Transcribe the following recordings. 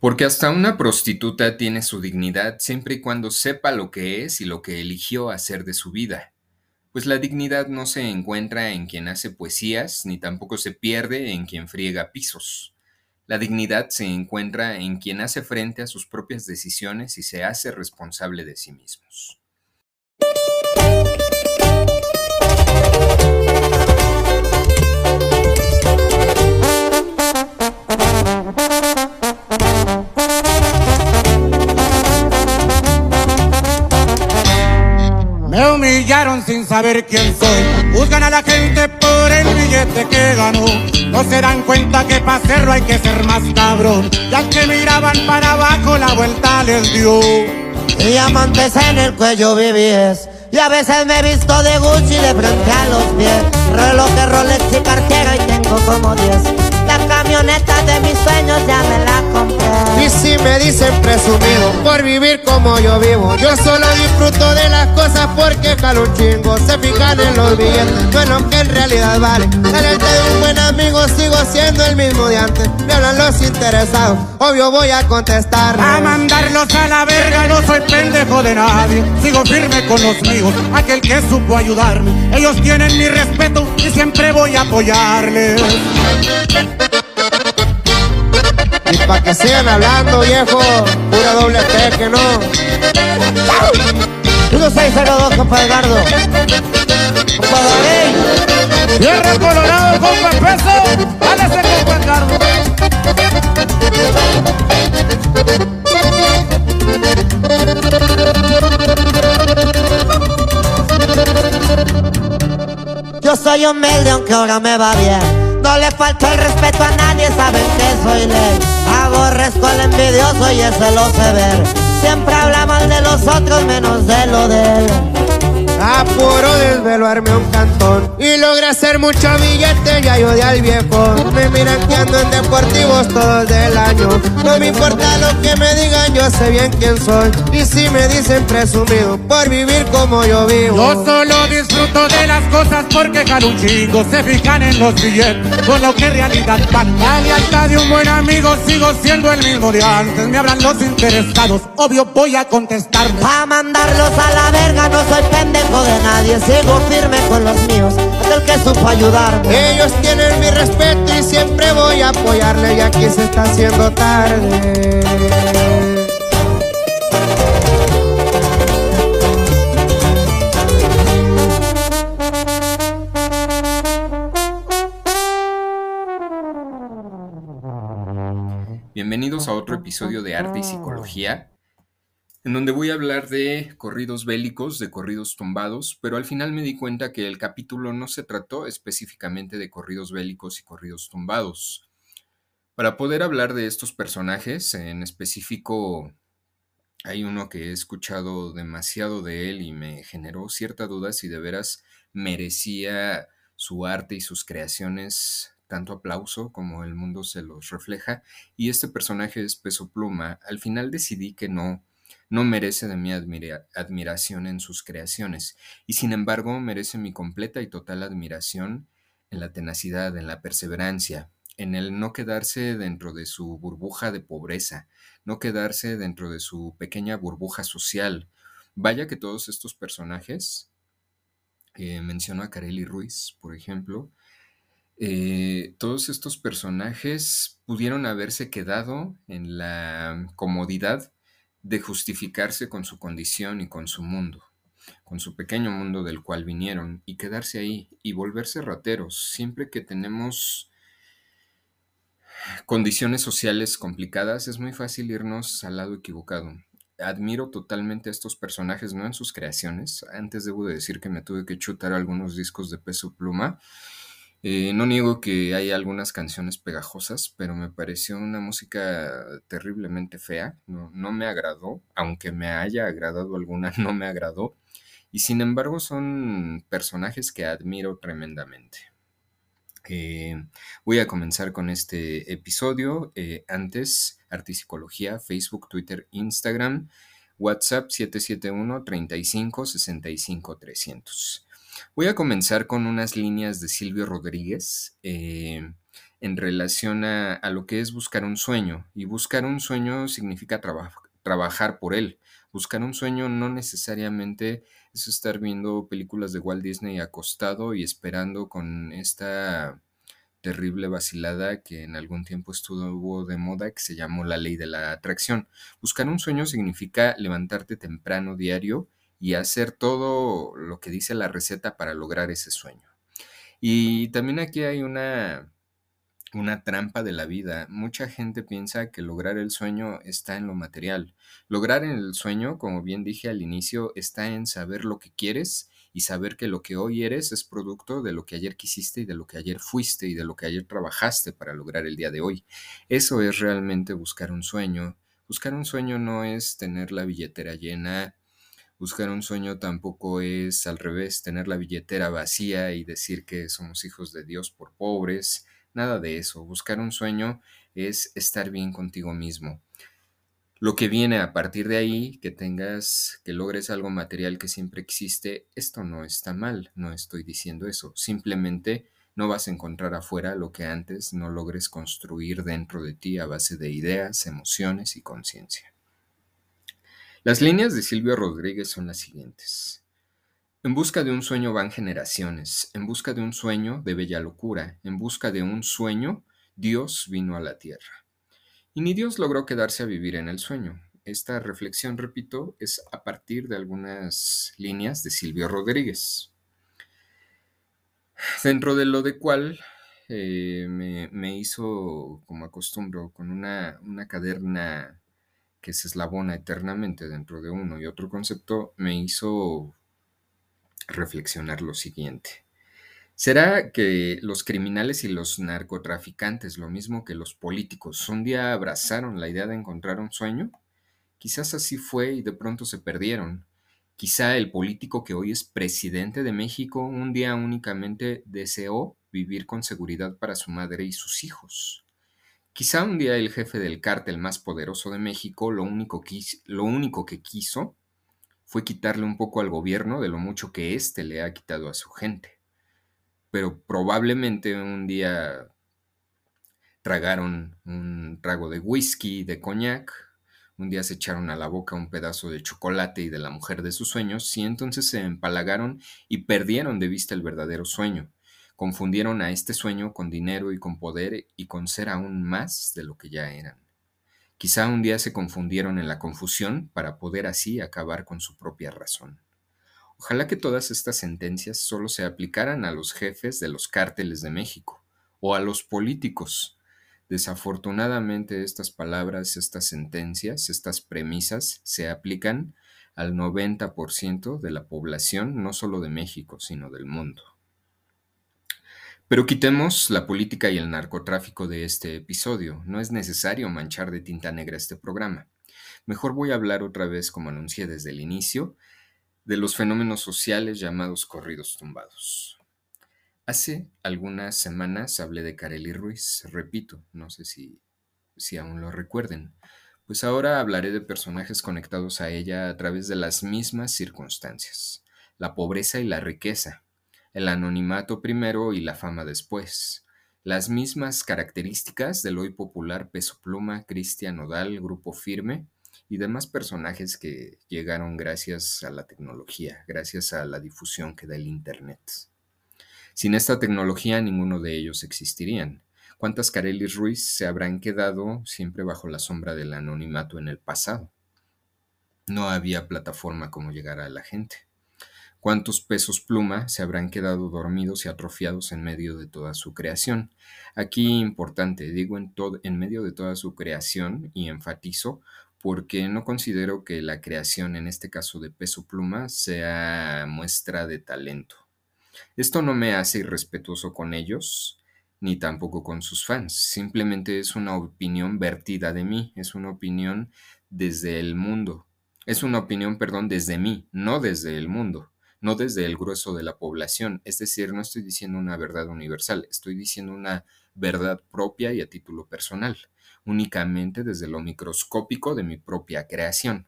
Porque hasta una prostituta tiene su dignidad siempre y cuando sepa lo que es y lo que eligió hacer de su vida. Pues la dignidad no se encuentra en quien hace poesías, ni tampoco se pierde en quien friega pisos. La dignidad se encuentra en quien hace frente a sus propias decisiones y se hace responsable de sí mismos. Humillaron sin saber quién soy. Juzgan a la gente por el billete que ganó. No se dan cuenta que para hacerlo hay que ser más cabrón. Ya que miraban para abajo, la vuelta les dio. Diamantes en el cuello vivíes. Y a veces me he visto de Gucci de frente a los pies. Reloj Rolex y cartera y tengo como 10. Camioneta de mis sueños ya me la compré. Y si me dicen presumido por vivir como yo vivo, yo solo disfruto de las cosas porque jalo un chingo. Se fijan en los billetes, bueno que en realidad vale. Delante de un buen amigo sigo siendo el mismo de antes. Me hablan los interesados, obvio voy a contestar. A mandarlos a la verga, no soy pendejo de nadie. Sigo firme con los míos, aquel que supo ayudarme. Ellos tienen mi respeto y siempre voy a apoyarles. Y pa' que sigan hablando, viejo, pura doble T que no. 1602, compa Edgardo. Compa Darín. Tierra Colorado, compa Peso. Ese compa Edgardo. Yo soy humilde aunque ahora me va bien. No le falto el respeto a nadie, saben que soy ley. Aborrezco al envidioso y ese lo sé ver. Siempre habla mal de los otros menos de lo de él. Apuro desvelarme un cantón y logré hacer mucho billete ya yo de al viejo. Me miran que ando en deportivos todos del año. No me importa lo que me digan, yo sé bien quién soy. Y si me dicen presumido por vivir como yo vivo. Yo solo disfruto de las cosas porque jalo un chingo. Se fijan en los billetes con lo que en realidad van. La lealtad de un buen amigo sigo siendo el mismo de antes. Me hablan los interesados, obvio voy a contestar. A mandarlos a la verga, no soy pendejo de nadie. Sigo firme con los míos, el que supo ayudarme. Ellos tienen mi respeto y siempre voy a apoyarle y aquí se está haciendo tarde. Bienvenidos a otro episodio de Arte y Psicología, en donde voy a hablar de corridos bélicos, de corridos tumbados, pero al final me di cuenta que el capítulo no se trató específicamente de corridos bélicos y corridos tumbados. Para poder hablar de estos personajes, en específico hay uno que he escuchado demasiado de él y me generó cierta duda si de veras merecía su arte y sus creaciones tanto aplauso como el mundo se los refleja. Y este personaje es Peso Pluma. Al final decidí que no, no merece de mi admira- admiración en sus creaciones. Y sin embargo merece mi completa y total admiración en la tenacidad, en la perseverancia, en el no quedarse dentro de su burbuja de pobreza, no quedarse dentro de su pequeña burbuja social. Vaya que todos estos personajes, eh, menciono a Kareli Ruiz, por ejemplo, eh, todos estos personajes pudieron haberse quedado en la comodidad de justificarse con su condición y con su mundo, con su pequeño mundo del cual vinieron, y quedarse ahí y volverse rateros siempre que tenemos condiciones sociales complicadas, es muy fácil irnos al lado equivocado. Admiro totalmente a estos personajes, no en sus creaciones. Antes debo de decir que me tuve que chutar algunos discos de peso pluma. Eh, no niego que hay algunas canciones pegajosas, pero me pareció una música terriblemente fea. No, me agradó, aunque me haya agradado alguna, no me agradó. Y sin embargo son personajes que admiro tremendamente. Eh, voy a comenzar con este episodio. Eh, antes, Psicología, Facebook, Twitter, Instagram, WhatsApp 771 35 65 300. Voy a comenzar con unas líneas de Silvio Rodríguez. Eh, en relación a, lo que es buscar un sueño. Y buscar un sueño significa trabajar por él. Buscar un sueño no necesariamente es estar viendo películas de Walt Disney acostado y esperando con esta terrible vacilada que en algún tiempo estuvo de moda que se llamó la ley de la atracción. Buscar un sueño significa levantarte temprano diario y hacer todo lo que dice la receta para lograr ese sueño. Y también aquí hay una, una trampa de la vida. Mucha gente piensa que lograr el sueño está en lo material. Lograr el sueño, como bien dije al inicio, está en saber lo que quieres y saber que lo que hoy eres es producto de lo que ayer quisiste y de lo que ayer fuiste y de lo que ayer trabajaste para lograr el día de hoy. Eso es realmente buscar un sueño. Buscar un sueño no es tener la billetera llena. Buscar un sueño tampoco es al revés, tener la billetera vacía y decir que somos hijos de Dios por pobres. Nada de eso. Buscar un sueño es estar bien contigo mismo lo que viene a partir de ahí, que tengas, que logres algo material que siempre existe, esto no está mal, no estoy diciendo eso. Simplemente no vas a encontrar afuera lo que antes no logres construir dentro de ti a base de ideas, emociones y conciencia. Las líneas de Silvio Rodríguez son las siguientes. En busca de un sueño van generaciones, en busca de un sueño de bella locura, en busca de un sueño Dios vino a la tierra. Y ni Dios logró quedarse a vivir en el sueño. Esta reflexión, repito, es a partir de algunas líneas de Silvio Rodríguez. Dentro de lo de cual eh, me, hizo, como acostumbro, con una, una caderna que se eslabona eternamente dentro de uno y otro concepto, me hizo reflexionar lo siguiente. ¿Será que los criminales y los narcotraficantes, lo mismo que los políticos, un día abrazaron la idea de encontrar un sueño? Quizás así fue y de pronto se perdieron. Quizá el político que hoy es presidente de México un día únicamente deseó vivir con seguridad para su madre y sus hijos. Quizá un día el jefe del cártel más poderoso de México lo único, lo único que quiso fue quitarle un poco al gobierno de lo mucho que éste le ha quitado a su gente pero probablemente un día tragaron un trago de whisky, de coñac, un día se echaron a la boca un pedazo de chocolate y de la mujer de sus sueños, y entonces se empalagaron y perdieron de vista el verdadero sueño. Confundieron a este sueño con dinero y con poder y con ser aún más de lo que ya eran. Quizá un día se confundieron en la confusión para poder así acabar con su propia razón. Ojalá que todas estas sentencias solo se aplicaran a los jefes de los cárteles de México o a los políticos. Desafortunadamente estas palabras, estas sentencias, estas premisas se aplican al 90% de la población, no solo de México, sino del mundo. Pero quitemos la política y el narcotráfico de este episodio. No es necesario manchar de tinta negra este programa. Mejor voy a hablar otra vez, como anuncié desde el inicio, de los fenómenos sociales llamados corridos tumbados. Hace algunas semanas hablé de Kareli Ruiz, repito, no sé si, si aún lo recuerden, pues ahora hablaré de personajes conectados a ella a través de las mismas circunstancias, la pobreza y la riqueza, el anonimato primero y la fama después, las mismas características del hoy popular peso pluma, Cristian Odal, Grupo Firme, y demás personajes que llegaron gracias a la tecnología, gracias a la difusión que da el Internet. Sin esta tecnología ninguno de ellos existirían. ¿Cuántas Carelis Ruiz se habrán quedado siempre bajo la sombra del anonimato en el pasado? No había plataforma como llegar a la gente. ¿Cuántos pesos pluma se habrán quedado dormidos y atrofiados en medio de toda su creación? Aquí importante, digo en, en medio de toda su creación y enfatizo porque no considero que la creación, en este caso de peso pluma, sea muestra de talento. Esto no me hace irrespetuoso con ellos, ni tampoco con sus fans. Simplemente es una opinión vertida de mí, es una opinión desde el mundo. Es una opinión, perdón, desde mí, no desde el mundo, no desde el grueso de la población. Es decir, no estoy diciendo una verdad universal, estoy diciendo una verdad propia y a título personal únicamente desde lo microscópico de mi propia creación.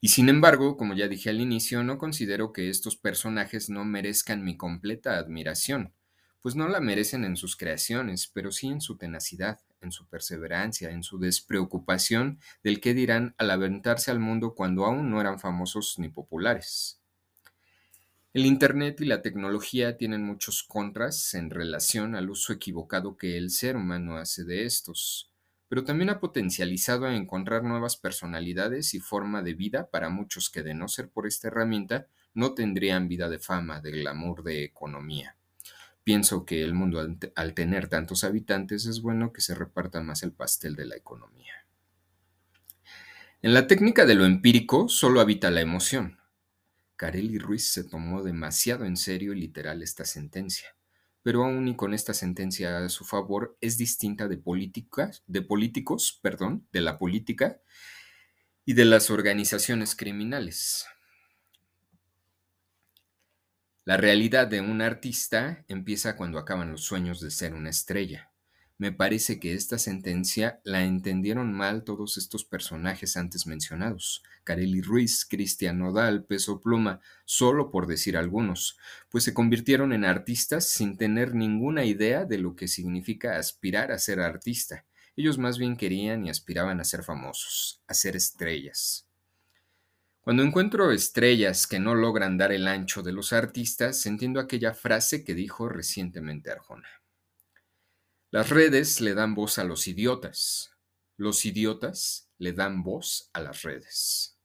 Y sin embargo, como ya dije al inicio, no considero que estos personajes no merezcan mi completa admiración, pues no la merecen en sus creaciones, pero sí en su tenacidad, en su perseverancia, en su despreocupación del qué dirán al aventarse al mundo cuando aún no eran famosos ni populares. El Internet y la tecnología tienen muchos contras en relación al uso equivocado que el ser humano hace de estos, pero también ha potencializado a encontrar nuevas personalidades y forma de vida para muchos que de no ser por esta herramienta no tendrían vida de fama, de glamour, de economía. Pienso que el mundo al, tener tantos habitantes es bueno que se reparta más el pastel de la economía. En la técnica de lo empírico solo habita la emoción, Carelli Ruiz se tomó demasiado en serio y literal esta sentencia, pero aún y con esta sentencia a su favor es distinta de políticas, de políticos, perdón, de la política y de las organizaciones criminales. La realidad de un artista empieza cuando acaban los sueños de ser una estrella. Me parece que esta sentencia la entendieron mal todos estos personajes antes mencionados, Carelli Ruiz, Cristian Nodal, Peso Pluma, solo por decir algunos, pues se convirtieron en artistas sin tener ninguna idea de lo que significa aspirar a ser artista. Ellos más bien querían y aspiraban a ser famosos, a ser estrellas. Cuando encuentro estrellas que no logran dar el ancho de los artistas, entiendo aquella frase que dijo recientemente Arjona. Las redes le dan voz a los idiotas. Los idiotas le dan voz a las redes.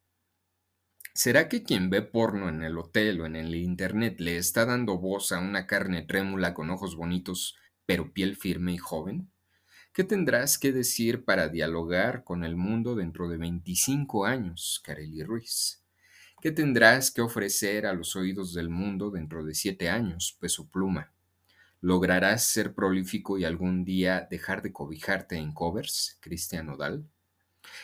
¿Será que quien ve porno en el hotel o en el internet le está dando voz a una carne trémula con ojos bonitos, pero piel firme y joven? ¿Qué tendrás que decir para dialogar con el mundo dentro de 25 años, Kareli Ruiz? ¿Qué tendrás que ofrecer a los oídos del mundo dentro de 7 años, Peso Pluma? ¿Lograrás ser prolífico y algún día dejar de cobijarte en covers, Cristian Odal?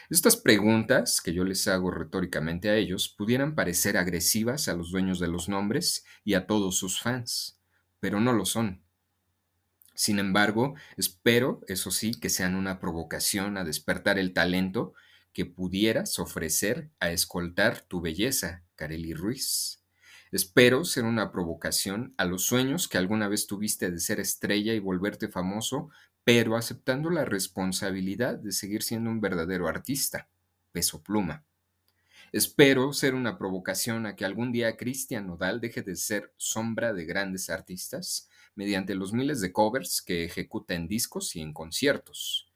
Estas preguntas, que yo les hago retóricamente a ellos, pudieran parecer agresivas a los dueños de los nombres y a todos sus fans, pero no lo son. Sin embargo, espero, eso sí, que sean una provocación a despertar el talento que pudieras ofrecer a escoltar tu belleza, Kareli Ruiz. Espero ser una provocación a los sueños que alguna vez tuviste de ser estrella y volverte famoso, pero aceptando la responsabilidad de seguir siendo un verdadero artista. Peso pluma. Espero ser una provocación a que algún día Cristian Nodal deje de ser sombra de grandes artistas mediante los miles de covers que ejecuta en discos y en conciertos.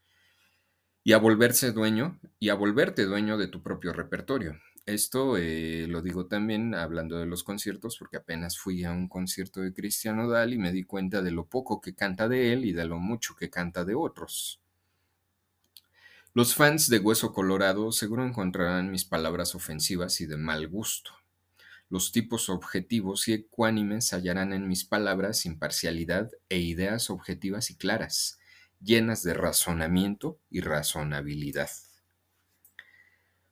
Y a volverse dueño y a volverte dueño de tu propio repertorio. Esto eh, lo digo también hablando de los conciertos, porque apenas fui a un concierto de Cristian Nodal y me di cuenta de lo poco que canta de él y de lo mucho que canta de otros. Los fans de Hueso Colorado seguro encontrarán mis palabras ofensivas y de mal gusto. Los tipos objetivos y ecuánimes hallarán en mis palabras imparcialidad e ideas objetivas y claras, llenas de razonamiento y razonabilidad.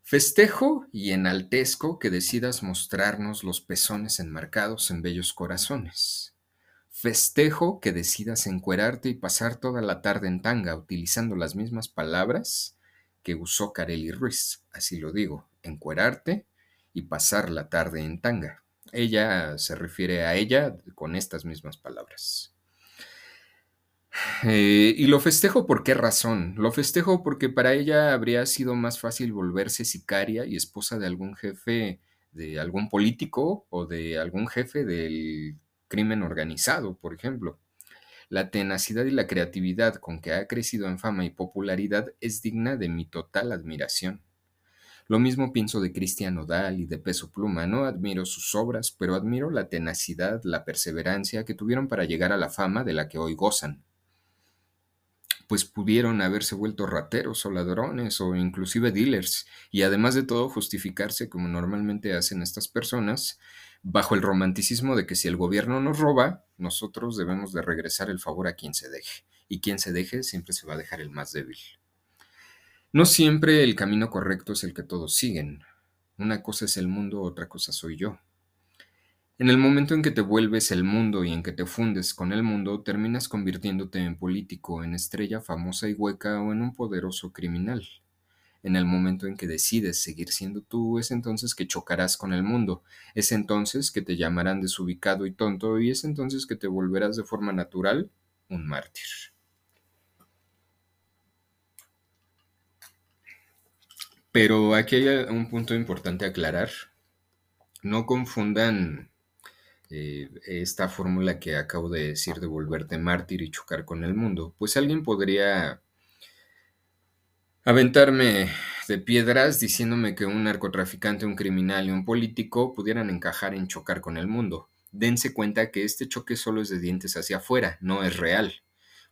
Festejo y enaltezco que decidas mostrarnos los pezones enmarcados en bellos corazones. Festejo que decidas encuerarte y pasar toda la tarde en tanga utilizando las mismas palabras que usó Carelli Ruiz, así lo digo, encuerarte y pasar la tarde en tanga. Ella se refiere a ella con estas mismas palabras. Eh, y lo festejo por qué razón. Lo festejo porque para ella habría sido más fácil volverse sicaria y esposa de algún jefe, de algún político o de algún jefe del crimen organizado, por ejemplo. La tenacidad y la creatividad con que ha crecido en fama y popularidad es digna de mi total admiración. Lo mismo pienso de Cristian Odal y de Peso Pluma. No admiro sus obras, pero admiro la tenacidad, la perseverancia que tuvieron para llegar a la fama de la que hoy gozan pues pudieron haberse vuelto rateros o ladrones o inclusive dealers y además de todo justificarse como normalmente hacen estas personas bajo el romanticismo de que si el gobierno nos roba, nosotros debemos de regresar el favor a quien se deje y quien se deje siempre se va a dejar el más débil. No siempre el camino correcto es el que todos siguen. Una cosa es el mundo, otra cosa soy yo. En el momento en que te vuelves el mundo y en que te fundes con el mundo, terminas convirtiéndote en político, en estrella famosa y hueca o en un poderoso criminal. En el momento en que decides seguir siendo tú, es entonces que chocarás con el mundo, es entonces que te llamarán desubicado y tonto y es entonces que te volverás de forma natural un mártir. Pero aquí hay un punto importante a aclarar. No confundan eh, esta fórmula que acabo de decir de volverte mártir y chocar con el mundo. Pues alguien podría aventarme de piedras diciéndome que un narcotraficante, un criminal y un político pudieran encajar en chocar con el mundo. Dense cuenta que este choque solo es de dientes hacia afuera, no es real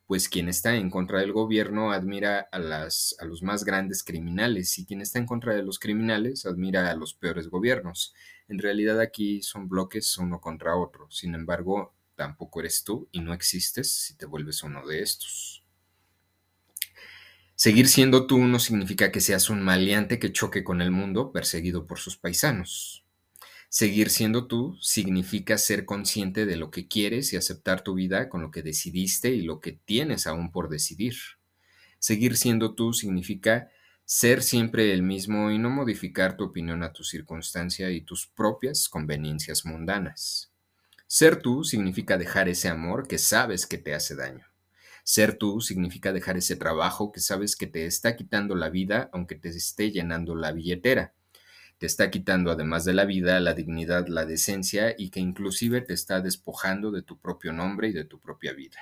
pues quien está en contra del gobierno admira a, los más grandes criminales y quien está en contra de los criminales admira a los peores gobiernos. En realidad aquí son bloques uno contra otro. Sin embargo, tampoco eres tú y no existes si te vuelves uno de estos. Seguir siendo tú no significa que seas un maleante que choque con el mundo perseguido por sus paisanos. Seguir siendo tú significa ser consciente de lo que quieres y aceptar tu vida con lo que decidiste y lo que tienes aún por decidir. Seguir siendo tú significa ser siempre el mismo y no modificar tu opinión a tu circunstancia y tus propias conveniencias mundanas. Ser tú significa dejar ese amor que sabes que te hace daño. Ser tú significa dejar ese trabajo que sabes que te está quitando la vida aunque te esté llenando la billetera te está quitando además de la vida, la dignidad, la decencia y que inclusive te está despojando de tu propio nombre y de tu propia vida.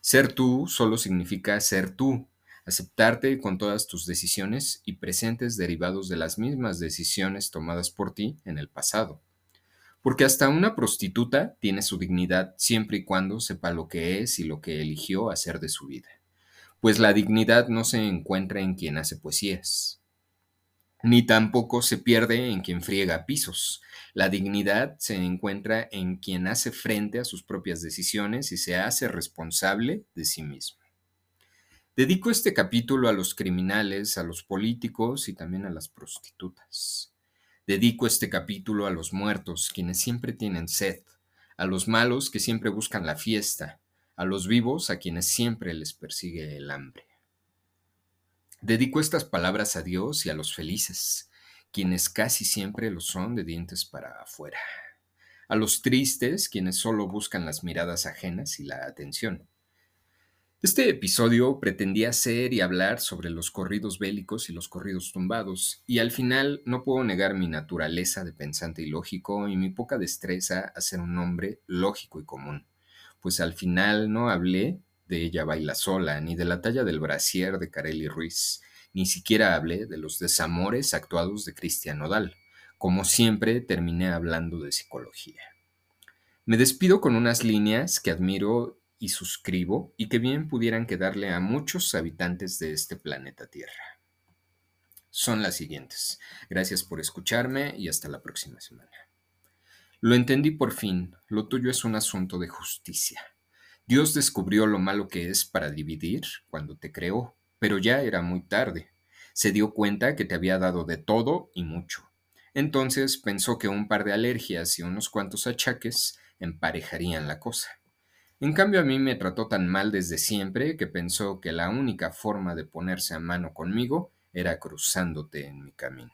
Ser tú solo significa ser tú, aceptarte con todas tus decisiones y presentes derivados de las mismas decisiones tomadas por ti en el pasado. Porque hasta una prostituta tiene su dignidad siempre y cuando sepa lo que es y lo que eligió hacer de su vida. Pues la dignidad no se encuentra en quien hace poesías, ni tampoco se pierde en quien friega pisos. La dignidad se encuentra en quien hace frente a sus propias decisiones y se hace responsable de sí mismo. Dedico este capítulo a los criminales, a los políticos y también a las prostitutas. Dedico este capítulo a los muertos, quienes siempre tienen sed, a los malos que siempre buscan la fiesta, a los vivos a quienes siempre les persigue el hambre. Dedico estas palabras a Dios y a los felices, quienes casi siempre lo son de dientes para afuera. A los tristes, quienes solo buscan las miradas ajenas y la atención. Este episodio pretendía ser y hablar sobre los corridos bélicos y los corridos tumbados, y al final no puedo negar mi naturaleza de pensante y lógico y mi poca destreza a ser un hombre lógico y común, pues al final no hablé de Ella baila sola, ni de la talla del brasier de Carelli Ruiz, ni siquiera hablé de los desamores actuados de Cristian Nodal. Como siempre, terminé hablando de psicología. Me despido con unas líneas que admiro y suscribo y que bien pudieran quedarle a muchos habitantes de este planeta Tierra. Son las siguientes. Gracias por escucharme y hasta la próxima semana. Lo entendí por fin, lo tuyo es un asunto de justicia. Dios descubrió lo malo que es para dividir cuando te creó, pero ya era muy tarde. Se dio cuenta que te había dado de todo y mucho. Entonces pensó que un par de alergias y unos cuantos achaques emparejarían la cosa. En cambio a mí me trató tan mal desde siempre que pensó que la única forma de ponerse a mano conmigo era cruzándote en mi camino.